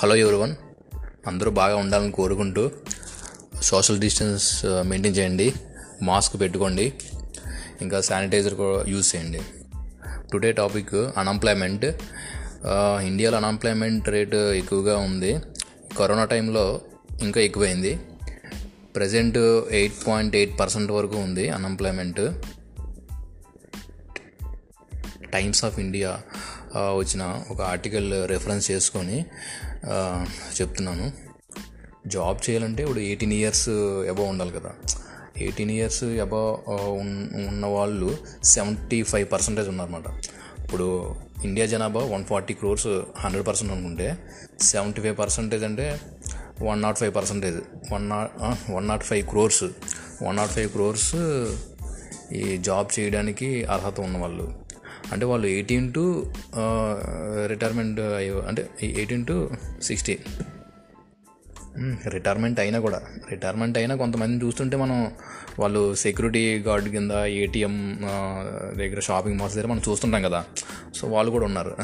Hello everyone? అందరూ బాగా ఉండాలని కోరుకుంటూ సోషల్ డిస్టెన్స్ మెయింటైన్ చేయండి మాస్క్ పెట్టుకోండి ఇంకా శానిటైజర్ కూడా యూజ్ చేయండి. Today topic unemployment. ఇండియాలో అన్ఎంప్లాయ్మెంట్ రేటు ఎక్కువగా ఉంది. కరోనా టైంలో ఇంకా ఎక్కువైంది. Present eight point eight percent వరకు ఉంది అన్ఎంప్లాయ్మెంట్. టైమ్స్ ఆఫ్ ఇండియా వచ్చిన ఒక ఆర్టికల్ రెఫరెన్స్ చేసుకొని చెప్తున్నాను. జాబ్ చేయాలంటే ఇప్పుడు ఎయిటీన్ ఇయర్స్ అబవ్ ఉండాలి కదా. ఎయిటీన్ ఇయర్స్ అబవ్ ఉన్న వాళ్ళు సెవెంటీ ఫైవ్ పర్సెంటేజ్ ఉన్నారన్నమాట. ఇప్పుడు ఇండియా జనాభా one forty crores hundred percent అనుకుంటే సెవెంటీ ఫైవ్ పర్సెంటేజ్ అంటే one naught five percentage. One naught one naught five crores. One naught five crores ఈ జాబ్ చేయడానికి అర్హత ఉన్నవాళ్ళు. అంటే వాళ్ళు ఎయిటీన్ టు రిటైర్మెంట్ అయ్యో అంటే ఎయిటీన్ టు సిక్స్టీ రిటైర్మెంట్ అయినా కూడా. రిటైర్మెంట్ అయినా కొంతమందిని చూస్తుంటే మనం వాళ్ళు సెక్యూరిటీ గార్డ్ కింద ఏటీఎం దగ్గర షాపింగ్ మాల్స్ దగ్గర మనం చూస్తుంటాం కదా. సో వాళ్ళు కూడా ఉన్నారు.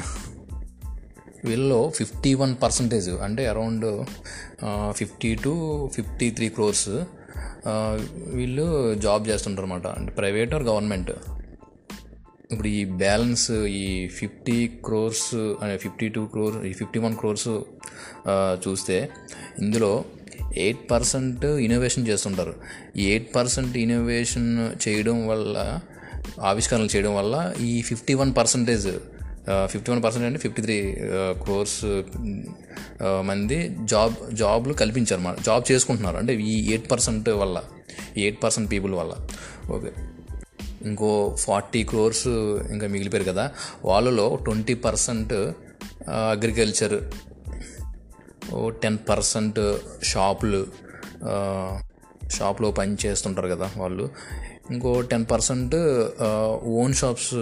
వీళ్ళలో ఫిఫ్టీ వన్ పర్సంటేజ్ అంటే around fifty two fifty three crores వీళ్ళు జాబ్ చేస్తుంటారు అనమాట అంటే ప్రైవేట్ ఆర్ గవర్నమెంట్ ఇప్పుడు ఈ బ్యాలెన్స్ ఈ ఫిఫ్టీ క్రోర్స్ అనే ఫిఫ్టీ టూ క్రోర్ ఈ ఫిఫ్టీ వన్ క్రోర్స్ చూస్తే ఇందులో ఎయిట్ పర్సెంట్ ఇన్నోవేషన్ చేస్తుంటారు. ఈ ఎయిట్ పర్సెంట్ ఇన్నోవేషన్ చేయడం వల్ల ఆవిష్కరణలు చేయడం వల్ల ఈ fifty one percentage fifty one percent అంటే ఫిఫ్టీ త్రీ క్రోర్స్ మంది జాబ్ జాబ్లు కల్పించారు జాబ్ చేసుకుంటున్నారు. అంటే ఈ ఎయిట్ పర్సెంట్ వల్ల ఈ ఎయిట్ పర్సెంట్ పీపుల్ వల్ల. ఓకే. ఇంకో ఫార్టీ క్రోర్స్ ఇంకా మిగిలిపోయారు కదా. వాళ్ళలో ట్వంటీ పర్సెంట్ అగ్రికల్చర్ ఓ టెన్ పర్సెంట్ షాపులు షాప్లో పని చేస్తుంటారు కదా వాళ్ళు. ఇంకో టెన్ పర్సెంట్ ఓన్ షాప్స్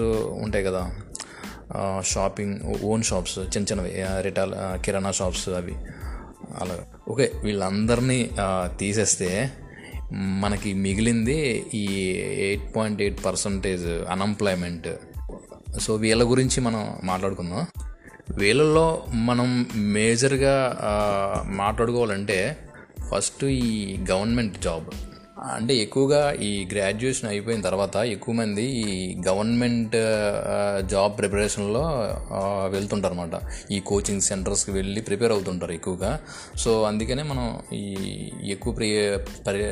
ఉంటాయి కదా. షాపింగ్ ఓన్ షాప్స్ చిన్న చిన్నవి రిటైల్ కిరాణా షాప్స్ అవి. అలా. ఓకే వీళ్ళందరినీ తీసేస్తే మనకి మిగిలింది ఈ eight point eight percentage unemployment. So వీళ్ళ గురించి మనం మాట్లాడుకుందాం. వీళ్ళల్లో మనం మేజర్గా మాట్లాడుకోవాలంటే ఫస్ట్ ఈ గవర్నమెంట్ జాబ్. అంటే ఎక్కువగా ఈ గ్రాడ్యుయేషన్ అయిపోయిన తర్వాత ఎక్కువ మంది ఈ గవర్నమెంట్ జాబ్ ప్రిపరేషన్లో వెళ్తుంటారు అనమాట ఈ కోచింగ్ సెంటర్స్కి వెళ్ళి ప్రిపేర్ అవుతుంటారు ఎక్కువగా. సో అందుకనే మనం ఈ ఎక్కువ ప్రి పరి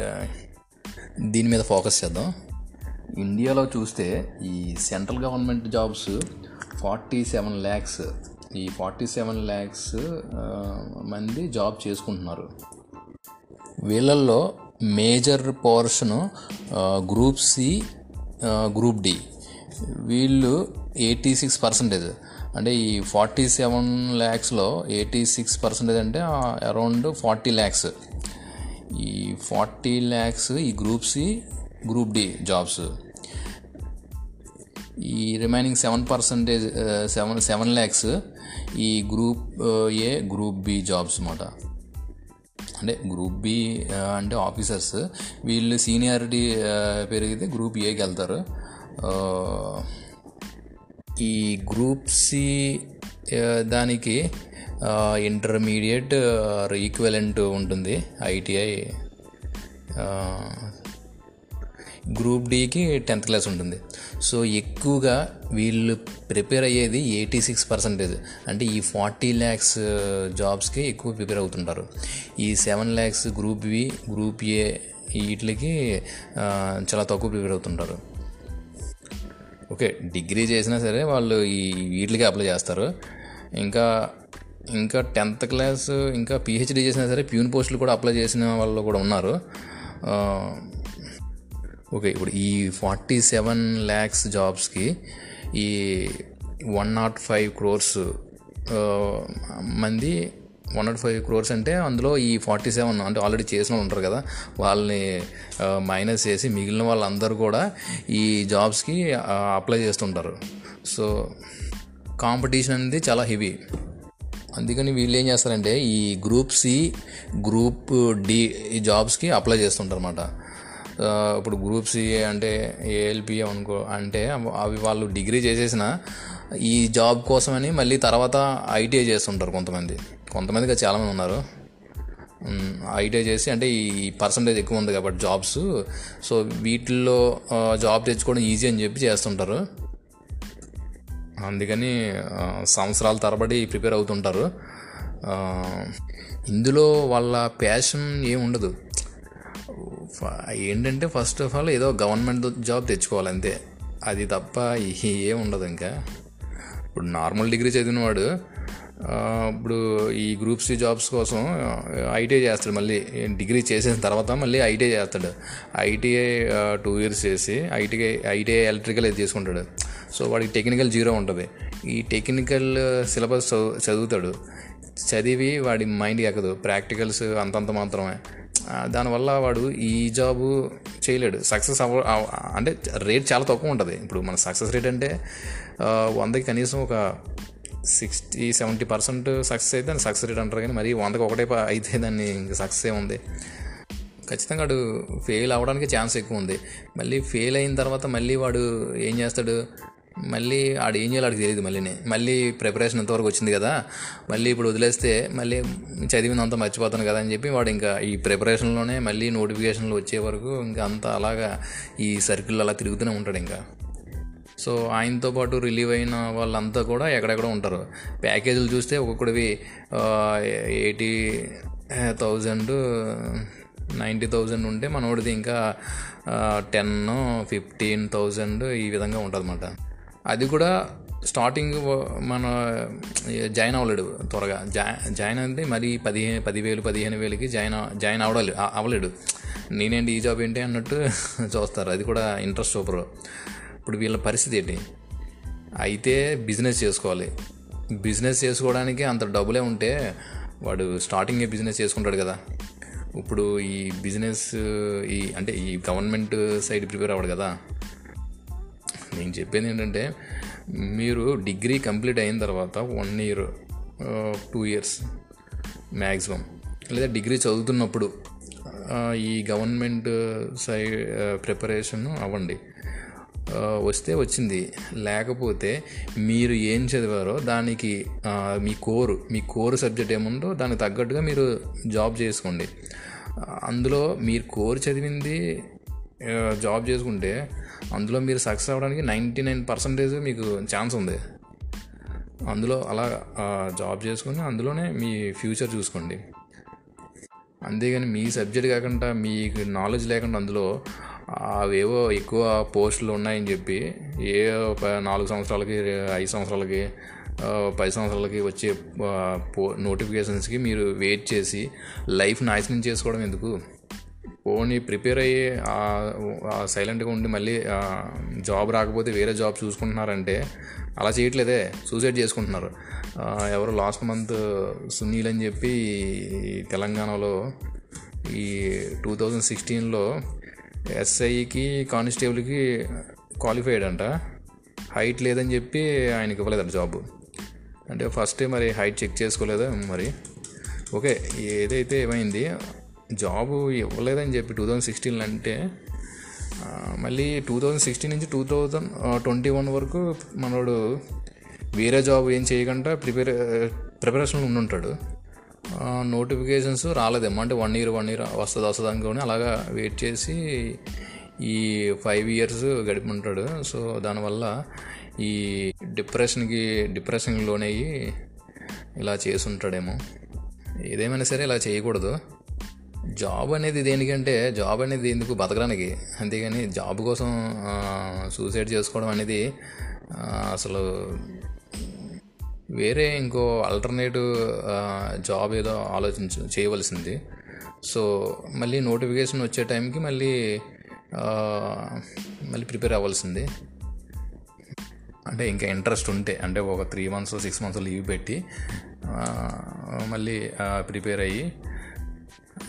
దీని మీద ఫోకస్ చేద్దాం. ఇండియాలో చూస్తే ఈ central government jobs forty seven lakhs ఈ ఫార్టీ సెవెన్ ల్యాక్స్ మంది జాబ్ చేసుకుంటున్నారు. వీళ్ళల్లో major portion group C group D. వీళ్ళు ఎయిటీ సిక్స్ పర్సెంటేజ్. అంటే ఈ ఫార్టీ సెవెన్ ల్యాక్స్లో ఎయిటీ సిక్స్ పర్సెంటేజ్ అంటే అరౌండ్ ఫార్టీ ల్యాక్స్ ఈ ఫార్టీ ల్యాక్స్ ఈ group C group D jobs. ఈ remaining seven percentage seven seven lakhs ఈ group A group B jobs అన్నమాట. అంటే గ్రూప్ బి అంటే ఆఫీసర్స్ వీళ్ళు సీనియారిటీ పెరిగితే గ్రూప్ ఏకి వెళ్తారు. ఈ గ్రూప్ సి దానికి ఇంటర్మీడియట్ ఈక్వలెంట్ ఉంటుంది ఐటీఐ గ్రూప్ డికి టెన్త్ క్లాస్ ఉంటుంది. సో ఎక్కువగా వీళ్ళు ప్రిపేర్ అయ్యేది ఎయిటీ సిక్స్ పర్సెంటేజ్. అంటే ఈ ఫార్టీ ల్యాక్స్ జాబ్స్కి ఎక్కువ ప్రిపేర్ అవుతుంటారు. ఈ seven lakhs group B group A వీటికి చాలా తక్కువ ప్రిపేర్ అవుతుంటారు. ఓకే డిగ్రీ చేసినా సరే వాళ్ళు ఈ వీటికి అప్లై చేస్తారు. ఇంకా ఇంకా టెన్త్ క్లాస్ ఇంకా పిహెచ్డీ చేసినా సరే ప్యూన్ పోస్టులు కూడా అప్లై చేసిన వాళ్ళు కూడా ఉన్నారు. ఓకే ఇప్పుడు ఈ ఫార్టీ సెవెన్ ల్యాక్స్ జాబ్స్కి ఈ వన్ నాట్ ఫైవ్ క్రోర్స్ మంది వన్ నాట్ ఫైవ్ క్రోర్స్ అంటే అందులో ఈ ఫార్టీ సెవెన్ అంటే ఆల్రెడీ చేసిన వాళ్ళు ఉంటారు కదా వాళ్ళని మైనస్ చేసి మిగిలిన వాళ్ళందరూ కూడా ఈ జాబ్స్కి అప్లై చేస్తుంటారు. సో కాంపిటీషన్ అనేది చాలా హెవీ. అందుకని వీళ్ళు ఏం చేస్తారంటే ఈ గ్రూప్ సి గ్రూప్ డి ఈ జాబ్స్కి అప్లై చేస్తుంటారు అన్నమాట ఇప్పుడు గ్రూప్ సిఏ అంటే ఏఎల్పి అనుకో అంటే అవి వాళ్ళు డిగ్రీ చేసేసిన ఈ జాబ్ కోసమని మళ్ళీ తర్వాత ఐటీఐ చేస్తుంటారు కొంతమంది. కొంతమందిగా చాలామంది ఉన్నారు. ఐటీఐ చేసి అంటే ఈ పర్సంటేజ్ ఎక్కువ ఉంది కాబట్టి జాబ్స్. సో వీటిల్లో జాబ్ తెచ్చుకోవడం ఈజీ అని చెప్పి చేస్తుంటారు. అందుకని సంవత్సరాల తరబడి ప్రిపేర్ అవుతుంటారు. ఇందులో వాళ్ళ ప్యాషన్ ఏమి ఉండదు ఏంటంటే ఫస్ట్ ఆఫ్ ఆల్ ఏదో గవర్నమెంట్ జాబ్ తెచ్చుకోవాలి అంతే అది తప్ప ఏం ఉండదు ఇంకా. ఇప్పుడు నార్మల్ డిగ్రీ చదివినవాడు ఇప్పుడు ఈ గ్రూప్ సి జాబ్స్ కోసం ఐటీఐ చేస్తాడు మళ్ళీ. డిగ్రీ చేసిన తర్వాత మళ్ళీ ఐటీఐ చేస్తాడు. ఐటీఐ టూ ఇయర్స్ చేసి ఐటీఐ ఐటీఐ ఎలక్ట్రికల్ అయితే తీసుకుంటాడు సో వాడికి టెక్నికల్ జీరో ఉంటుంది. ఈ టెక్నికల్ సిలబస్ చదువుతాడు. చదివి వాడి మైండ్కి ఎక్కదు ప్రాక్టికల్స్ అంతంత మాత్రమే. దానివల్ల వాడు ఈ జాబు చేయలేడు. సక్సెస్ అవ అంటే రేట్ చాలా తక్కువ ఉంటుంది. ఇప్పుడు మన సక్సెస్ రేట్ అంటే వందకి కనీసం ఒక సిక్స్టీ సెవెంటీ పర్సెంట్ సక్సెస్ అయితే దాన్ని సక్సెస్ రేట్ అంటారు. కానీ మరి వందకి ఒకటే అయితే దాన్ని ఇంకా సక్సెస్ ఏముంది ఖచ్చితంగా వాడు ఫెయిల్ అవ్వడానికి ఛాన్స్ ఎక్కువ ఉంది. మళ్ళీ ఫెయిల్ అయిన తర్వాత మళ్ళీ వాడు ఏం చేస్తాడు? మళ్ళీ ఆడు ఏం చేయాలి ఆడికి తెలియదు మళ్ళీ మళ్ళీ ప్రిపరేషన్ ఎంతవరకు వచ్చింది కదా. మళ్ళీ ఇప్పుడు వదిలేస్తే మళ్ళీ చదివినంత మర్చిపోతాను కదా అని చెప్పి వాడు ఇంకా ఈ ప్రిపరేషన్లోనే మళ్ళీ నోటిఫికేషన్లు వచ్చే వరకు ఇంకా అంత అలాగా ఈ సర్కిల్ అలా తిరుగుతూనే ఉంటాడు ఇంకా. సో ఆయనతో పాటు రిలీవ్ అయిన వాళ్ళంతా కూడా ఎక్కడెక్కడ ఉంటారు. ప్యాకేజీలు చూస్తే ఒక్కొక్కడివి ఎయిటీ థౌజండ్ నైంటీ థౌజండ్ ఉంటే మనోడిది ఇంకా టెన్ ఫిఫ్టీన్ థౌజండ్ ఈ విధంగా ఉంటుంది అన్నమాట అది కూడా స్టార్టింగ్ మన జాయిన్ అవ్వలేడు త్వరగా. జాయిన్ అంటే మరి పదిహేను పదివేలు పదిహేను వేలకి జాయిన్ జాయిన్ అవ్వలేదు అవ్వలేడు. నేనేంటి ఈ జాబ్ ఏంటి అన్నట్టు చూస్తారు. అది కూడా ఇంట్రెస్ట్ సూపర్. ఇప్పుడు వీళ్ళ పరిస్థితి ఏంటి? అయితే బిజినెస్ చేసుకోవాలి. బిజినెస్ చేసుకోవడానికి అంత డబ్బులే ఉంటే వాడు స్టార్టింగే బిజినెస్ చేసుకుంటాడు కదా. ఇప్పుడు ఈ బిజినెస్ ఈ అంటే ఈ గవర్నమెంట్ సైడ్ ప్రిపేర్ అవ్వడు కదా. నేను చెప్పేది ఏంటంటే మీరు డిగ్రీ కంప్లీట్ అయిన తర్వాత one year two years maximum లేదా డిగ్రీ చదువుతున్నప్పుడు ఈ గవర్నమెంట్ సై ప్రిపరేషన్ అవ్వండి. వస్తే వచ్చింది. లేకపోతే మీరు ఏం చదివారో దానికి మీ కోరు మీ కోరు సబ్జెక్ట్ ఏముందో దానికి తగ్గట్టుగా మీరు జాబ్ చేసుకోండి. అందులో మీరు కోర్ చదివింది జాబ్ చేసుకుంటే అందులో మీరు సక్సెస్ అవ్వడానికి నైంటీ నైన్ పర్సంటేజ్ మీకు ఛాన్స్ ఉంది. అందులో అలా జాబ్ చేసుకుని అందులోనే మీ ఫ్యూచర్ చూసుకోండి. అంతేగాని మీ సబ్జెక్ట్ కాకుండా మీకు నాలెడ్జ్ లేకుండా అందులో అవేవో ఎక్కువ పోస్టులు ఉన్నాయని చెప్పి ఏ నాలుగు సంవత్సరాలకి ఐదు సంవత్సరాలకి పది సంవత్సరాలకి వచ్చే పో నోటిఫికేషన్స్కి మీరు వెయిట్ చేసి లైఫ్ నాశనం చేసుకోవడం ఎందుకు? ఓన్లీ ప్రిపేర్ అయ్యి సైలెంట్గా ఉండి మళ్ళీ జాబ్ రాకపోతే వేరే జాబ్ చూసుకుంటున్నారంటే అలా చేయట్లేదే సూసైడ్ చేసుకుంటున్నారు. ఎవరు లాస్ట్ మంత్ సునీల్ అని చెప్పి తెలంగాణలో ఈ టూ థౌజండ్ సిక్స్టీన్లో ఎస్ఐకి కానిస్టేబుల్కి క్వాలిఫైడ్ అంట హైట్ లేదని చెప్పి ఆయనకి ఇవ్వలేదంట జాబ్. అంటే ఫస్ట్ మరి హైట్ చెక్ చేసుకోలేదా మరి? ఓకే ఏదైతే ఏమైంది జాబ్ ఇవ్వలేదని చెప్పి టూ థౌజండ్ సిక్స్టీన్ అంటే మళ్ళీ టూ థౌజండ్ సిక్స్టీన్ నుంచి టూ థౌజండ్ ట్వంటీ వన్ వరకు మనోడు వేరే జాబ్ ఏం చేయకుండా ప్రిపేర్ ప్రిపరేషన్లో ఉండుంటాడు. నోటిఫికేషన్స్ రాలేదేమో అంటే వన్ ఇయర్ వన్ ఇయర్ వస్తుంది వస్తుంది అనుకోని అలాగా వెయిట్ చేసి ఈ ఫైవ్ ఇయర్స్ గడిపి సో దానివల్ల ఈ డిప్రెషన్కి డిప్రెషన్కి లోనయ్యి ఇలా చేసుంటాడేమో ఏదేమైనా సరే ఇలా చేయకూడదు. జాబ్ అనేది దేనికంటే జాబ్ అనేది ఎందుకు బతకడానికి? అంతేగాని జాబ్ కోసం సూసైడ్ చేసుకోవడం అనేది అసలు వేరే ఇంకో ఆల్టర్నేటివ్ జాబ్ ఏదో ఆలోచించు చేయవలసింది. సో మళ్ళీ నోటిఫికేషన్ వచ్చే టైంకి మళ్ళీ మళ్ళీ ప్రిపేర్ అవ్వాల్సింది. అంటే ఇంకా ఇంట్రెస్ట్ ఉంటే అంటే ఒక three months six months leave పెట్టి మళ్ళీ ప్రిపేర్ అయ్యి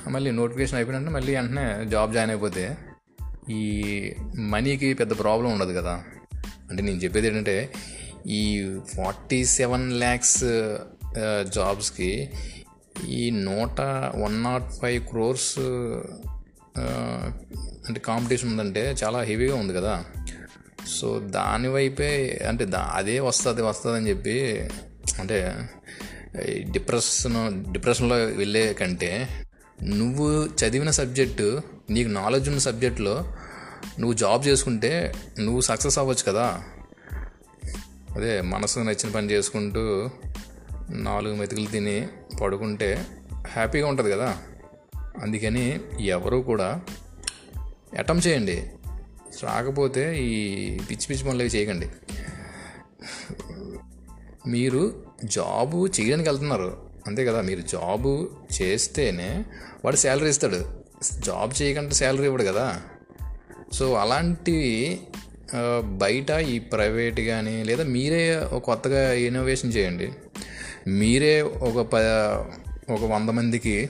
మళ్ళీ నోటిఫికేషన్ అయిపోయినట్టు మళ్ళీ వెంటనే జాబ్ జాయిన్ అయిపోతే ఈ మనీకి పెద్ద ప్రాబ్లం ఉండదు కదా. అంటే నేను చెప్పేది ఏంటంటే ఈ ఫార్టీ సెవెన్ ల్యాక్స్ జాబ్స్కి ఈ నూట వన్ నాట్ ఫైవ్ క్రోర్స్ అంటే కాంపిటీషన్ ఉందంటే చాలా హెవీగా ఉంది కదా. సో దాని వైపే అంటే దా అదే వస్తుంది వస్తుంది అని చెప్పి అంటే డిప్రెషన్ డిప్రెషన్లో వెళ్ళే కంటే నువ్వు చదివిన సబ్జెక్టు నీకు నాలెడ్జ్ ఉన్న సబ్జెక్ట్లో నువ్వు జాబ్ చేసుకుంటే నువ్వు సక్సెస్ అవ్వచ్చు కదా. అదే మనసు నచ్చిన పని చేసుకుంటూ నాలుగు మెతుకులు తిని పడుకుంటే హ్యాపీగా ఉంటుంది కదా. అందుకని ఎవరు కూడా అటెంప్ట్ చేయండి. రాకపోతే ఈ పిచ్చి పిచ్చి పనులు అవి చేయకండి. మీరు జాబు చేయడానికి వెళ్తున్నారు. అంతే కదా మీరు జాబ్ చేస్తేనే వాడు శాలరీ ఇస్తాడు. జాబ్ చేయకుండా శాలరీ ఇవ్వడు కదా. సో అలాంటివి బయట ఈ ప్రైవేట్ కానీ లేదా మీరే కొత్తగా ఇన్నోవేషన్ చేయండి. మీరే ఒక ప ఒక వంద మందికి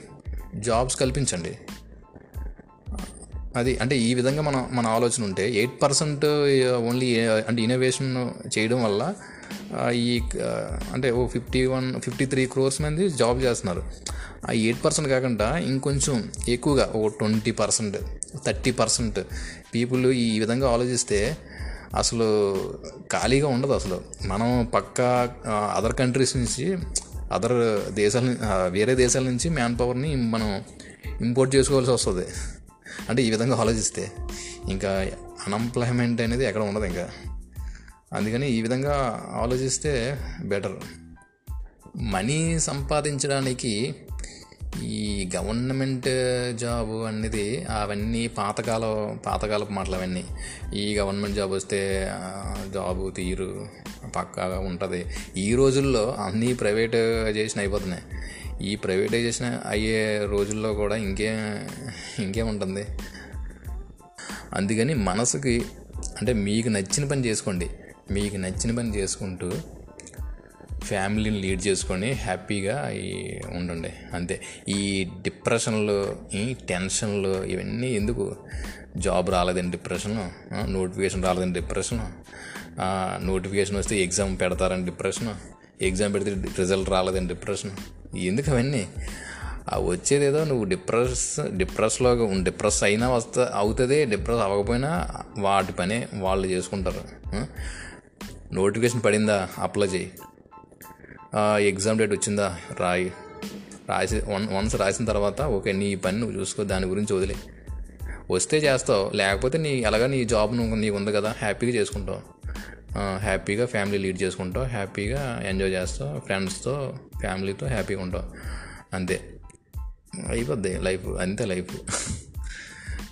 జాబ్స్ కల్పించండి. అది అంటే ఈ విధంగా మన మన ఆలోచన ఉంటే ఎయిట్ పర్సెంట్ ఓన్లీ అంటే ఇన్నోవేషన్ చేయడం వల్ల ఈ అంటే ఓ fifty one fifty three crores మంది జాబ్ చేస్తున్నారు. ఆ ఎయిట్ పర్సెంట్ కాకుండా ఇంకొంచెం ఎక్కువగా ఓ twenty percent thirty percent people ఈ విధంగా ఆలోచిస్తే అసలు ఖాళీగా ఉండదు అసలు. మనం పక్క అదర్ కంట్రీస్ నుంచి అదర్ దేశాల వేరే దేశాల నుంచి మ్యాన్ పవర్ని మనం ఇంపోర్ట్ చేసుకోవాల్సి వస్తుంది. అంటే ఈ విధంగా ఆలోచిస్తే ఇంకా అన్ఎంప్లాయ్మెంట్ అనేది ఎక్కడ ఉండదు ఇంకా. అందుకని ఈ విధంగా ఆలోచిస్తే బెటర్. మనీ సంపాదించడానికి ఈ గవర్నమెంట్ జాబ్ అనేది అవన్నీ పాతకాల పాతకాలపు మాటలు అవన్నీ. ఈ గవర్నమెంట్ జాబ్ వస్తే జాబు తీరు పక్కాగా ఉంటుంది. ఈ రోజుల్లో అన్నీ ప్రైవేటైజేషన్ అయిపోతున్నాయి. ఈ ప్రైవేటైజేషన్ అయ్యే రోజుల్లో కూడా ఇంకే ఇంకేం ఉంటుంది? అందుకని మనసుకి అంటే మీకు నచ్చిన పని చేసుకోండి. మీకు నచ్చిన పని చేసుకుంటూ ఫ్యామిలీని లీడ్ చేసుకొని హ్యాపీగా ఉండండి. అంతే. ఈ డిప్రెషన్లు ఈ టెన్షన్లు ఇవన్నీ ఎందుకు? జాబ్ రాలేదని డిప్రెషన్ నోటిఫికేషన్ రాలేదని డిప్రెషన్ నోటిఫికేషన్ వస్తే ఎగ్జామ్ పెడతారని డిప్రెషన్ ఎగ్జామ్ పెడితే రిజల్ట్ రాలేదని డిప్రెషన్ ఎందుకు అవన్నీ? ఆ వచ్చేదేదో నువ్వు డిప్రెస్ డిప్రెస్లో డిప్రెస్ అయినా వస్తా అవుతుంది డిప్రెస్ అవ్వకపోయినా వాటి పనే వాళ్ళు చేసుకుంటారు నోటిఫికేషన్ పడిందా? అప్లై చేయి. ఎగ్జామ్ డేట్ వచ్చిందా? రాయి. రాసి వన్ వన్స్ రాసిన తర్వాత ఓకే నీ పని నువ్వు చూసుకో దాని గురించి వదిలే. వస్తే చేస్తావు. లేకపోతే నీ ఎలాగ నీ జాబ్ నువ్వు నీకు ఉంది కదా హ్యాపీగా చేసుకుంటావు. హ్యాపీగా ఫ్యామిలీ లీడ్ చేసుకుంటావు. హ్యాపీగా ఎంజాయ్ చేస్తావు. ఫ్రెండ్స్తో ఫ్యామిలీతో హ్యాపీగా ఉంటావు. అంతే. అయిపోద్ది. లైఫ్ అంతే లైఫ్.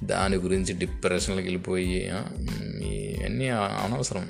దాని గురించి డిప్రెషన్లోకి వెళ్ళిపోయి ఇవన్నీ అనవసరం.